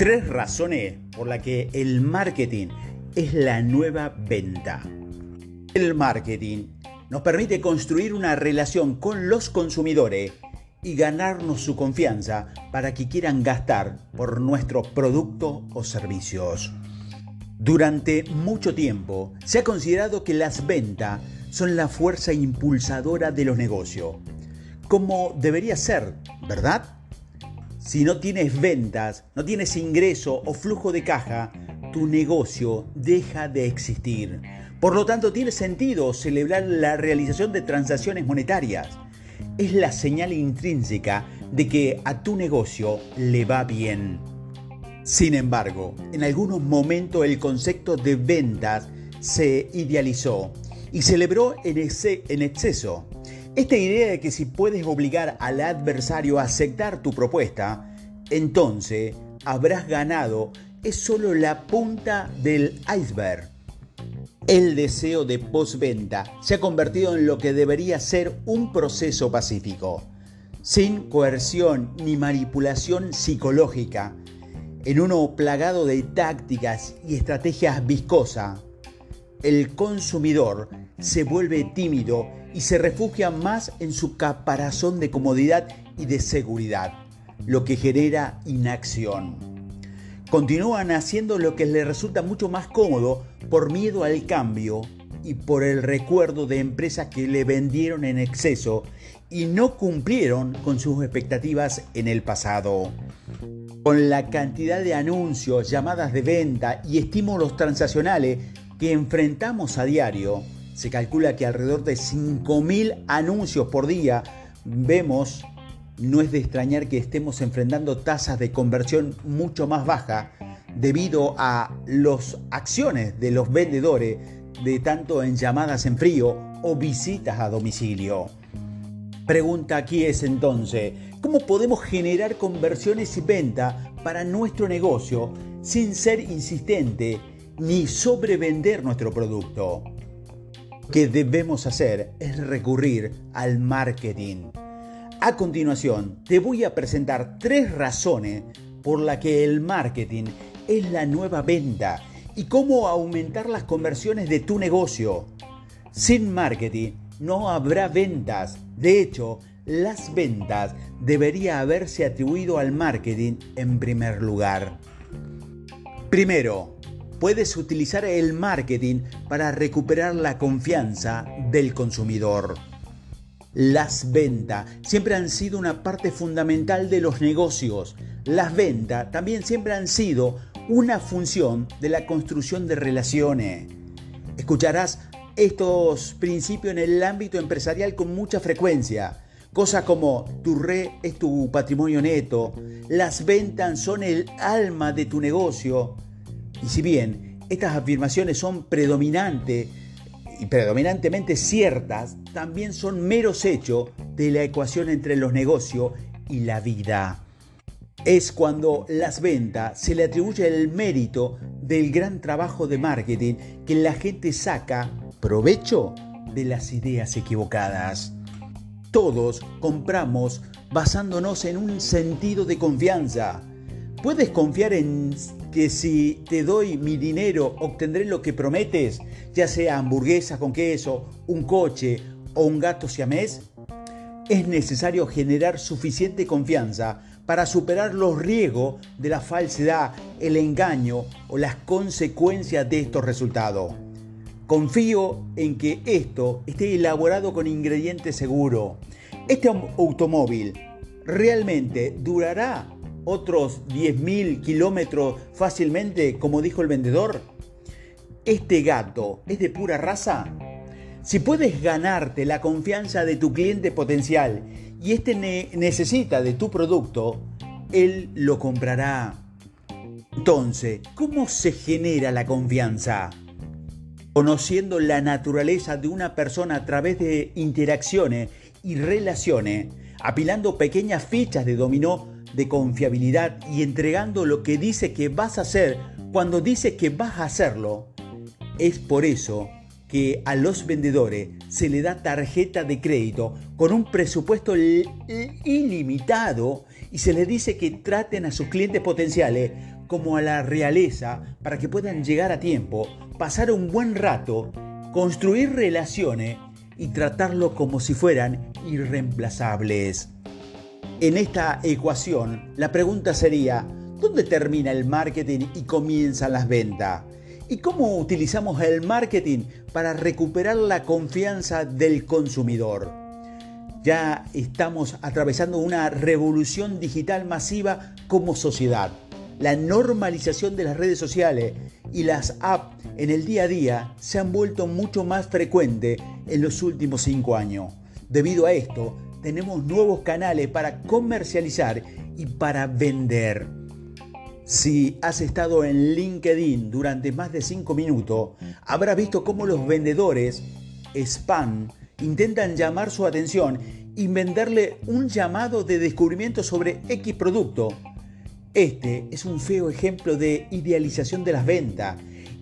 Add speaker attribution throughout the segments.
Speaker 1: Tres razones por las que el marketing es la nueva venta. El marketing nos permite construir una relación con los consumidores y ganarnos su confianza para que quieran gastar por nuestros productos o servicios. Durante mucho tiempo se ha considerado que las ventas son la fuerza impulsadora de los negocios, como debería ser, ¿verdad? Si no tienes ventas, no tienes ingreso o flujo de caja, tu negocio deja de existir. Por lo tanto, tiene sentido celebrar la realización de transacciones monetarias. Es la señal intrínseca de que a tu negocio le va bien. Sin embargo, en algunos momentos el concepto de ventas se idealizó y celebró en, exceso. Esta idea de que si puedes obligar al adversario a aceptar tu propuesta, entonces habrás ganado es solo la punta del iceberg. El deseo de postventa se ha convertido en lo que debería ser un proceso pacífico, sin coerción ni manipulación psicológica, en uno plagado de tácticas y estrategias viscosas. El consumidor se vuelve tímido y se refugia más en su caparazón de comodidad y de seguridad, lo que genera inacción. Continúan haciendo lo que les resulta mucho más cómodo por miedo al cambio y por el recuerdo de empresas que le vendieron en exceso y no cumplieron con sus expectativas en el pasado. Con la cantidad de anuncios, llamadas de venta y estímulos transaccionales que enfrentamos a diario, se calcula que alrededor de 5.000 anuncios por día vemos, no es de extrañar que estemos enfrentando tasas de conversión mucho más bajas debido a las acciones de los vendedores de tanto en llamadas en frío o visitas a domicilio. Pregunta aquí es entonces, ¿cómo podemos generar conversiones y venta para nuestro negocio sin ser insistente ni sobrevender nuestro producto? que debemos hacer es recurrir al marketing. A continuación, te voy a presentar tres razones por las que el marketing es la nueva venta y cómo aumentar las conversiones de tu negocio. Sin marketing no habrá ventas. De hecho, las ventas debería haberse atribuido al marketing en primer lugar. Primero, puedes utilizar el marketing para recuperar la confianza del consumidor. Las ventas siempre han sido una parte fundamental de los negocios. Las ventas también siempre han sido una función de la construcción de relaciones. Escucharás estos principios en el ámbito empresarial con mucha frecuencia. Cosas como tu red es tu patrimonio neto, las ventas son el alma de tu negocio, y si bien estas afirmaciones son predominantes y predominantemente ciertas, también son meros hechos de la ecuación entre los negocios y la vida. Es cuando las ventas se le atribuye el mérito del gran trabajo de marketing que la gente saca provecho de las ideas equivocadas. Todos compramos basándonos en un sentido de confianza. Puedes confiar en que si te doy mi dinero obtendré lo que prometes, ya sea hamburguesa con queso, un coche o un gato siamés? Es necesario generar suficiente confianza para superar los riesgos de la falsedad, el engaño o las consecuencias de estos resultados. Confío en que esto esté elaborado con ingredientes seguros. Este automóvil realmente durará otros 10.000 kilómetros fácilmente, como dijo el vendedor? ¿Este gato es de pura raza? Si puedes ganarte la confianza de tu cliente potencial y este necesita de tu producto, él lo comprará. Entonces, ¿cómo se genera la confianza? Conociendo la naturaleza de una persona a través de interacciones y relaciones, apilando pequeñas fichas de dominó de confiabilidad y entregando lo que dice que vas a hacer cuando dice que vas a hacerlo. Es por eso que a los vendedores se le da tarjeta de crédito con un presupuesto ilimitado y se les dice que traten a sus clientes potenciales como a la realeza para que puedan llegar a tiempo, pasar un buen rato, construir relaciones y tratarlo como si fueran irreemplazables. En esta ecuación, la pregunta sería, ¿dónde termina el marketing y comienzan las ventas? ¿Y cómo utilizamos el marketing para recuperar la confianza del consumidor? Ya estamos atravesando una revolución digital masiva como sociedad. La normalización de las redes sociales y las apps en el día a día se han vuelto mucho más frecuentes en los últimos cinco años. Debido a esto, tenemos nuevos canales para comercializar y para vender. Si has estado en LinkedIn durante más de 5 minutos, habrás visto cómo los vendedores spam intentan llamar su atención y venderle un llamado de descubrimiento sobre X producto. Este es un feo ejemplo de idealización de las ventas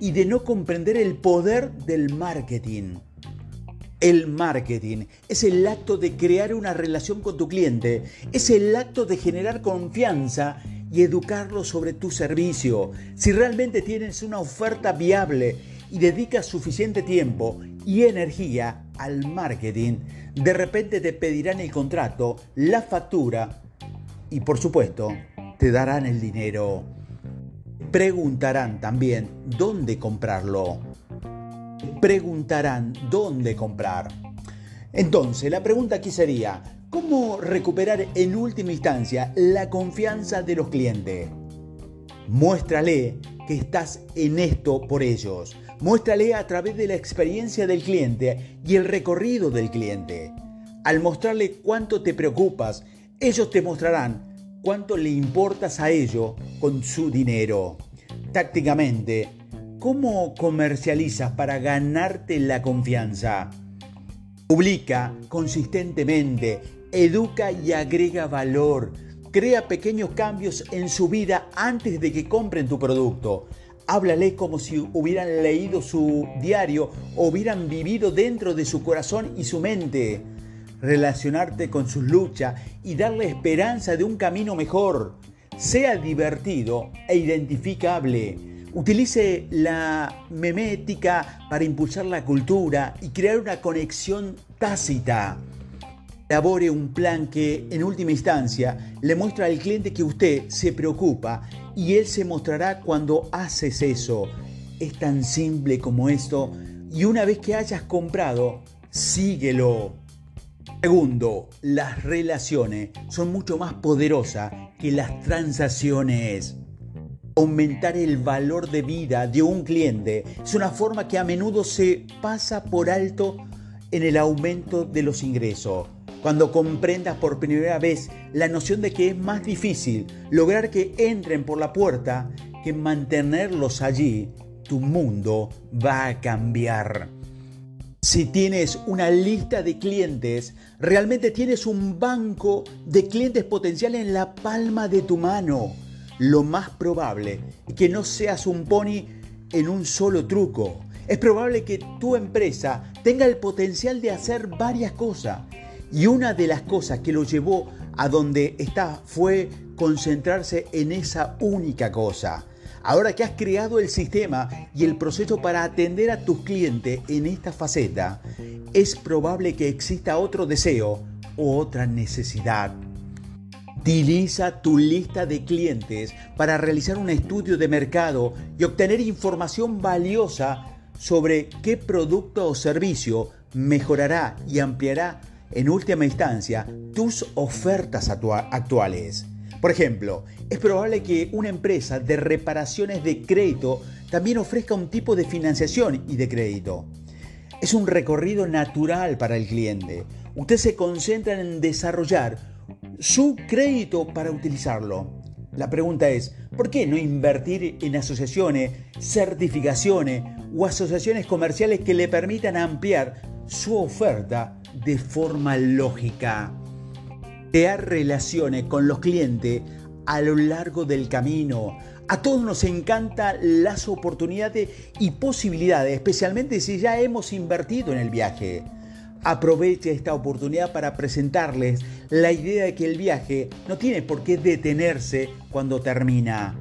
Speaker 1: y de no comprender el poder del marketing. El marketing es el acto de crear una relación con tu cliente, es el acto de generar confianza y educarlo sobre tu servicio. Si realmente tienes una oferta viable y dedicas suficiente tiempo y energía al marketing, de repente te pedirán el contrato, la factura y por supuesto te darán el dinero. Preguntarán también dónde comprarlo. Preguntarán dónde comprar. Entonces, la pregunta aquí sería, ¿Cómo recuperar en última instancia la confianza de los clientes? Muéstrale que estás en esto por ellos. Muéstrale a través de la experiencia del cliente y el recorrido del cliente. Al mostrarle cuánto te preocupas, ellos te mostrarán cuánto le importas a ellos con su dinero. Tácticamente, ¿cómo comercializas para ganarte la confianza? Publica consistentemente educa y agrega valor. Crea pequeños cambios en su vida antes de que compren tu producto. Háblale como si hubieran leído su diario o hubieran vivido dentro de su corazón y su mente. Relacionarte con sus luchas y darle esperanza de un camino mejor. Sea divertido e identificable. Utilice la memética para impulsar la cultura y crear una conexión tácita. Elabore un plan que en última instancia le muestra al cliente que usted se preocupa y él se mostrará cuando haces eso. Es tan simple como esto y una vez que hayas comprado, síguelo. Segundo, las relaciones son mucho más poderosas que las transacciones. Aumentar el valor de vida de un cliente es una forma que a menudo se pasa por alto en el aumento de los ingresos cuando comprendas por primera vez la noción de que es más difícil lograr que entren por la puerta que mantenerlos allí, tu mundo va a cambiar. Si tienes una lista de clientes, realmente tienes un banco de clientes potenciales en la palma de tu mano. Lo más probable es que no seas un pony en un solo truco. Es probable que tu empresa tenga el potencial de hacer varias cosas y una de las cosas que lo llevó a donde está fue concentrarse en esa única cosa. Ahora que has creado el sistema y el proceso para atender a tus clientes en esta faceta, es probable que exista otro deseo o otra necesidad. Utiliza tu lista de clientes para realizar un estudio de mercado y obtener información valiosa sobre qué producto o servicio mejorará y ampliará en última instancia, tus ofertas actuales. Por ejemplo, es probable que una empresa de reparaciones de crédito también ofrezca un tipo de financiación y de crédito. Es un recorrido natural para el cliente. Usted se concentra en desarrollar su crédito para utilizarlo. La pregunta es, ¿por qué no invertir en asociaciones, certificaciones o asociaciones comerciales que le permitan ampliar su oferta de forma lógica. Crear relaciones con los clientes a lo largo del camino. A todos nos encantan las oportunidades y posibilidades, especialmente si ya hemos invertido en el viaje. Aproveche esta oportunidad para presentarles la idea de que el viaje no tiene por qué detenerse cuando termina.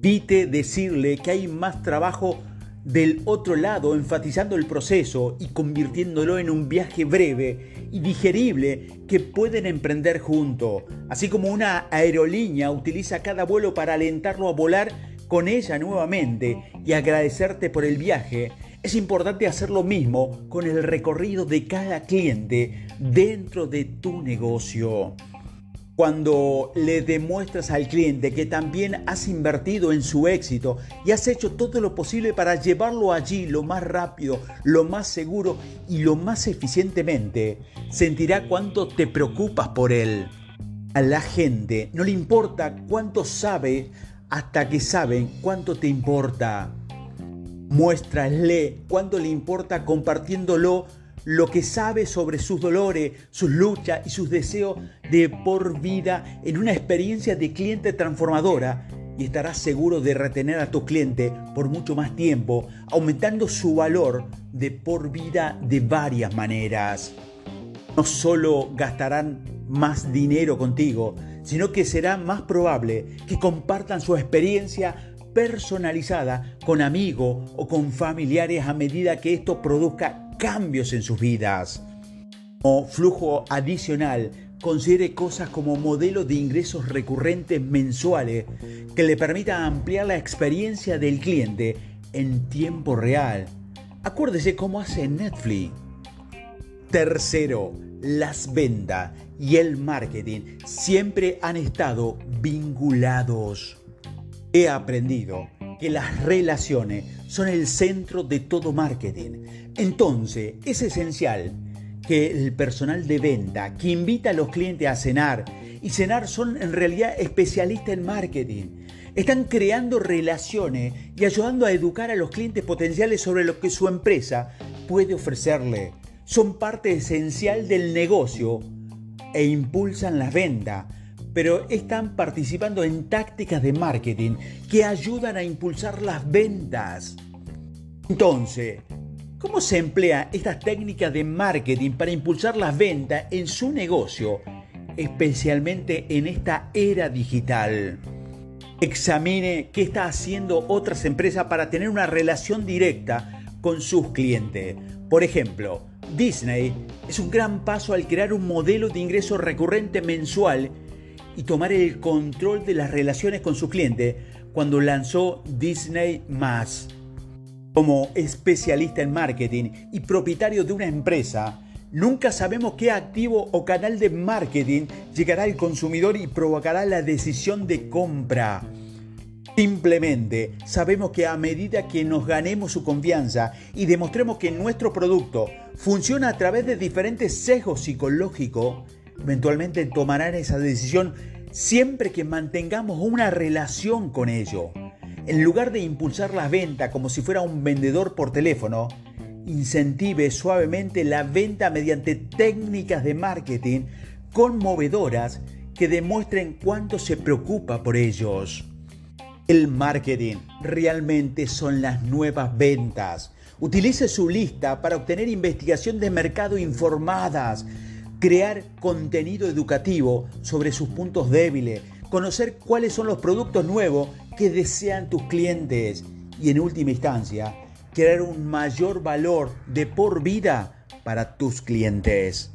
Speaker 1: Vite decirle que hay más trabajo del otro lado, enfatizando el proceso y convirtiéndolo en un viaje breve y digerible que pueden emprender juntos, así como una aerolínea utiliza cada vuelo para alentarlo a volar con ella nuevamente y agradecerte por el viaje, es importante hacer lo mismo con el recorrido de cada cliente dentro de tu negocio. Cuando le demuestras al cliente que también has invertido en su éxito y has hecho todo lo posible para llevarlo allí lo más rápido, lo más seguro y lo más eficientemente, sentirá cuánto te preocupas por él. A la gente no le importa cuánto sabe hasta que saben cuánto te importa. Muéstrale cuánto le importa compartiéndolo lo que sabe sobre sus dolores, sus luchas y sus deseos de por vida en una experiencia de cliente transformadora y estarás seguro de retener a tu cliente por mucho más tiempo, aumentando su valor de por vida de varias maneras. No solo gastarán más dinero contigo, sino que será más probable que compartan su experiencia personalizada con amigos o con familiares a medida que esto produzca cambios en sus vidas. Como flujo adicional, considere cosas como modelo de ingresos recurrentes mensuales que le permita ampliar la experiencia del cliente en tiempo real. Acuérdese cómo hace Netflix. Tercero, las ventas y el marketing siempre han estado vinculados. He aprendido que las relaciones son el centro de todo marketing. Entonces, es esencial que el personal de venta que invita a los clientes a cenar, y cenar son en realidad especialistas en marketing, están creando relaciones y ayudando a educar a los clientes potenciales sobre lo que su empresa puede ofrecerle. Son parte esencial del negocio e impulsan la venta pero están participando en tácticas de marketing que ayudan a impulsar las ventas. Entonces, ¿cómo se emplea estas técnicas de marketing para impulsar las ventas en su negocio, especialmente en esta era digital? Examine qué está haciendo otras empresas para tener una relación directa con sus clientes. Por ejemplo, Disney es un gran paso al crear un modelo de ingreso recurrente mensual y tomar el control de las relaciones con su cliente cuando lanzó Disney ⁇ Como especialista en marketing y propietario de una empresa, nunca sabemos qué activo o canal de marketing llegará al consumidor y provocará la decisión de compra. Simplemente sabemos que a medida que nos ganemos su confianza y demostremos que nuestro producto funciona a través de diferentes sesgos psicológicos, eventualmente tomarán esa decisión siempre que mantengamos una relación con ello. En lugar de impulsar la venta como si fuera un vendedor por teléfono, incentive suavemente la venta mediante técnicas de marketing conmovedoras que demuestren cuánto se preocupa por ellos. El marketing realmente son las nuevas ventas. Utilice su lista para obtener investigación de mercado informadas crear contenido educativo sobre sus puntos débiles, conocer cuáles son los productos nuevos que desean tus clientes y en última instancia, crear un mayor valor de por vida para tus clientes.